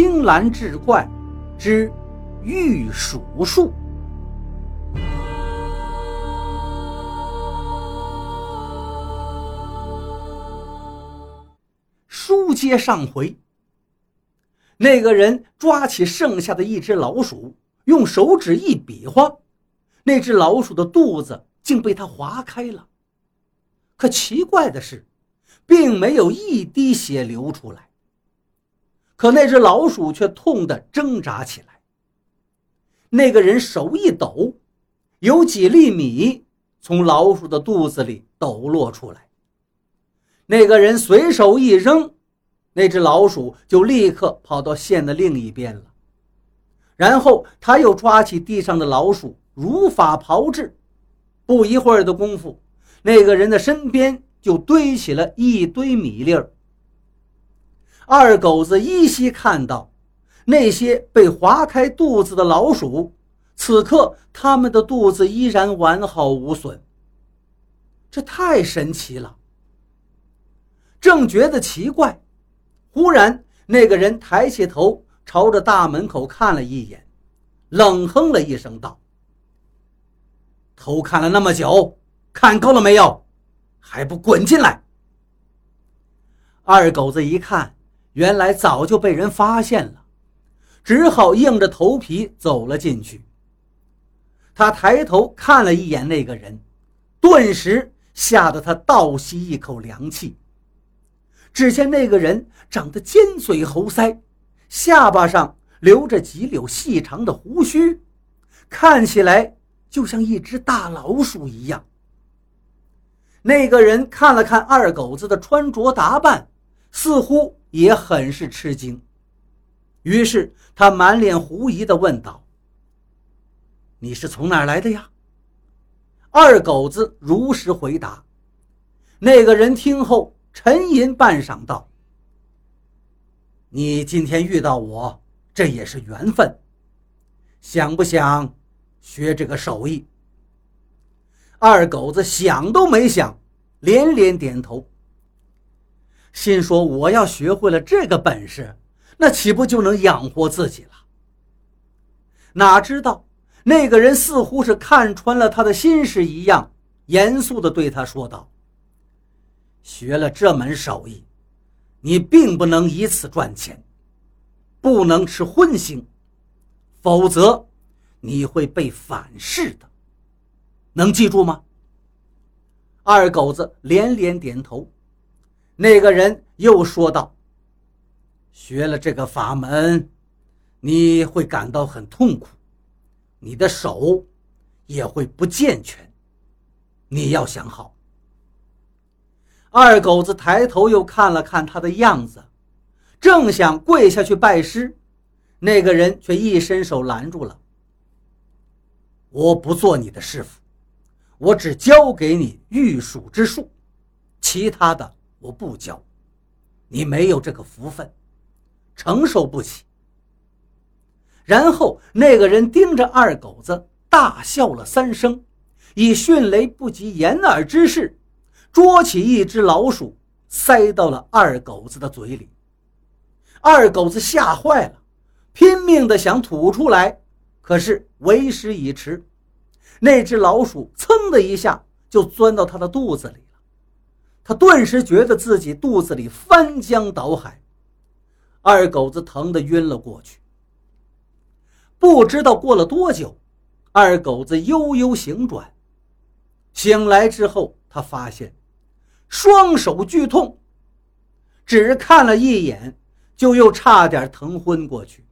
青蓝志怪之玉鼠术。书接上回，那个人抓起剩下的一只老鼠，用手指一比划，那只老鼠的肚子竟被他划开了。可奇怪的是，并没有一滴血流出来。可那只老鼠却痛得挣扎起来。那个人手一抖，有几粒米从老鼠的肚子里抖落出来。那个人随手一扔，那只老鼠就立刻跑到线的另一边了。然后他又抓起地上的老鼠，如法炮制。不一会儿的功夫，那个人的身边就堆起了一堆米粒儿。二狗子依稀看到，那些被划开肚子的老鼠，此刻他们的肚子依然完好无损。这太神奇了。正觉得奇怪，忽然那个人抬起头，朝着大门口看了一眼，冷哼了一声，道：“偷看了那么久，看够了没有？还不滚进来！”二狗子一看。原来早就被人发现了，只好硬着头皮走了进去。他抬头看了一眼那个人，顿时吓得他倒吸一口凉气。只见那个人长得尖嘴猴腮，下巴上留着几绺细长的胡须，看起来就像一只大老鼠一样。那个人看了看二狗子的穿着打扮，似乎……也很是吃惊，于是他满脸狐疑地问道：“你是从哪儿来的呀？”二狗子如实回答。那个人听后沉吟半晌，道：“你今天遇到我，这也是缘分。想不想学这个手艺？”二狗子想都没想，连连点头。心说：“我要学会了这个本事，那岂不就能养活自己了？”哪知道那个人似乎是看穿了他的心事一样，严肃地对他说道：“学了这门手艺，你并不能以此赚钱，不能吃荤腥，否则你会被反噬的。能记住吗？”二狗子连连点头。那个人又说道：“学了这个法门，你会感到很痛苦，你的手也会不健全，你要想好。”二狗子抬头又看了看他的样子，正想跪下去拜师，那个人却一伸手拦住了：“我不做你的师傅，我只教给你御鼠之术，其他的。”我不教，你没有这个福分，承受不起。然后那个人盯着二狗子大笑了三声，以迅雷不及掩耳之势，捉起一只老鼠塞到了二狗子的嘴里。二狗子吓坏了，拼命的想吐出来，可是为时已迟，那只老鼠噌的一下就钻到他的肚子里。他顿时觉得自己肚子里翻江倒海，二狗子疼得晕了过去。不知道过了多久，二狗子悠悠醒转，醒来之后，他发现双手剧痛，只看了一眼，就又差点疼昏过去。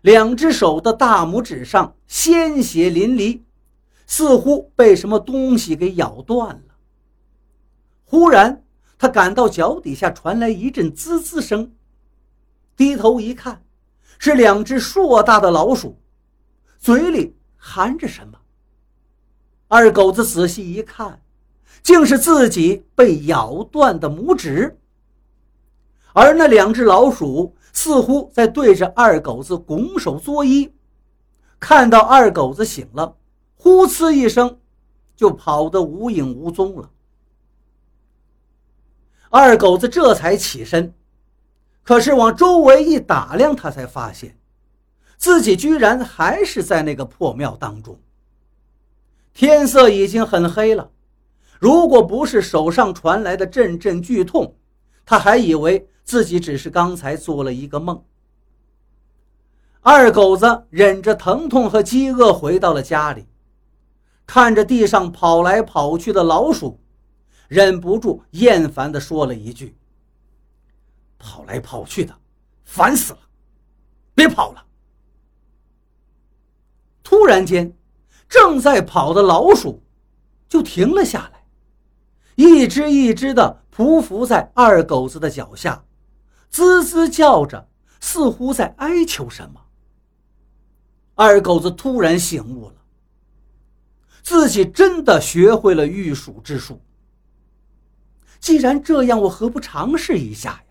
两只手的大拇指上鲜血淋漓，似乎被什么东西给咬断了。忽然，他感到脚底下传来一阵滋滋声，低头一看，是两只硕大的老鼠，嘴里含着什么。二狗子仔细一看，竟是自己被咬断的拇指，而那两只老鼠似乎在对着二狗子拱手作揖，看到二狗子醒了，呼哧一声，就跑得无影无踪了。二狗子这才起身，可是往周围一打量，他才发现自己居然还是在那个破庙当中。天色已经很黑了，如果不是手上传来的阵阵剧痛，他还以为自己只是刚才做了一个梦。二狗子忍着疼痛和饥饿回到了家里，看着地上跑来跑去的老鼠，忍不住厌烦地说了一句：“跑来跑去的，烦死了！别跑了！”突然间，正在跑的老鼠就停了下来，一只一只的匍匐在二狗子的脚下，滋滋叫着，似乎在哀求什么。二狗子突然醒悟了，自己真的学会了御鼠之术。既然这样，我何不尝试一下呀？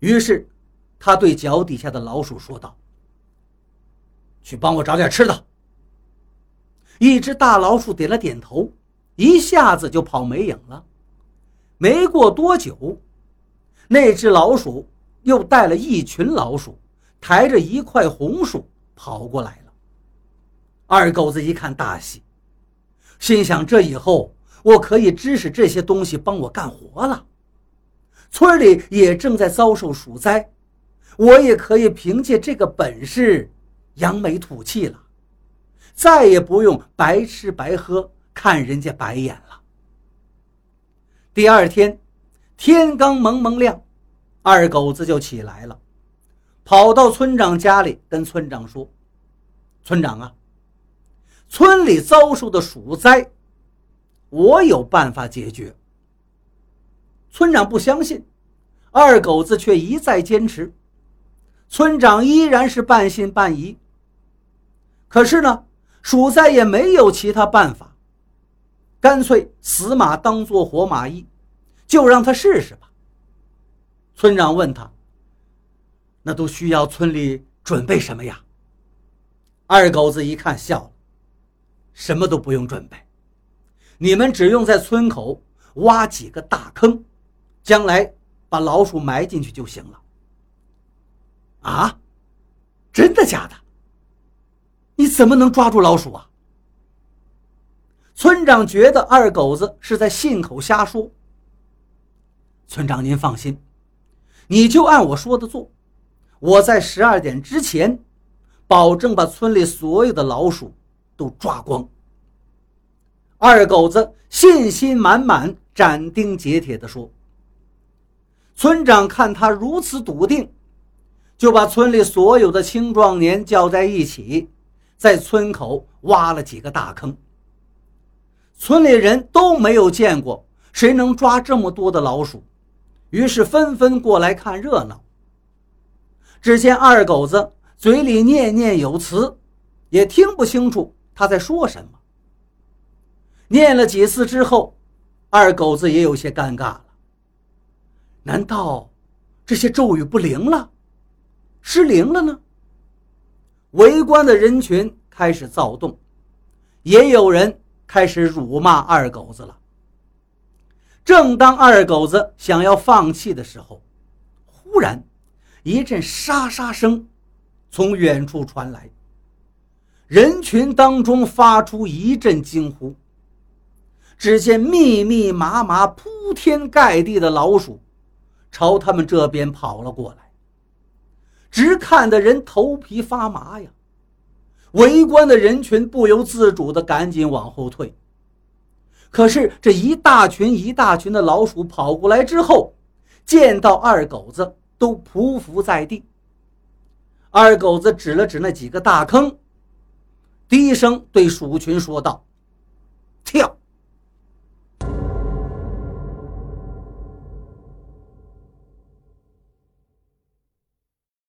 于是，他对脚底下的老鼠说道：“去帮我找点吃的。”一只大老鼠点了点头，一下子就跑没影了。没过多久，那只老鼠又带了一群老鼠，抬着一块红薯。跑过来了，二狗子一看大喜，心想：这以后我可以指使这些东西帮我干活了。村里也正在遭受鼠灾，我也可以凭借这个本事扬眉吐气了，再也不用白吃白喝看人家白眼了。第二天天刚蒙蒙亮，二狗子就起来了。跑到村长家里，跟村长说：“村长啊，村里遭受的鼠灾，我有办法解决。”村长不相信，二狗子却一再坚持。村长依然是半信半疑。可是呢，鼠灾也没有其他办法，干脆死马当做活马医，就让他试试吧。村长问他。那都需要村里准备什么呀？二狗子一看笑了，什么都不用准备，你们只用在村口挖几个大坑，将来把老鼠埋进去就行了。啊，真的假的？你怎么能抓住老鼠啊？村长觉得二狗子是在信口瞎说。村长您放心，你就按我说的做。我在十二点之前，保证把村里所有的老鼠都抓光。二狗子信心满满、斩钉截铁地说。村长看他如此笃定，就把村里所有的青壮年叫在一起，在村口挖了几个大坑。村里人都没有见过谁能抓这么多的老鼠，于是纷纷过来看热闹。只见二狗子嘴里念念有词，也听不清楚他在说什么。念了几次之后，二狗子也有些尴尬了。难道这些咒语不灵了，失灵了呢？围观的人群开始躁动，也有人开始辱骂二狗子了。正当二狗子想要放弃的时候，忽然。一阵沙沙声从远处传来，人群当中发出一阵惊呼。只见密密麻麻、铺天盖地的老鼠朝他们这边跑了过来，直看的人头皮发麻呀！围观的人群不由自主的赶紧往后退。可是这一大群一大群的老鼠跑过来之后，见到二狗子。都匍匐在地。二狗子指了指那几个大坑，低声对鼠群说道：“跳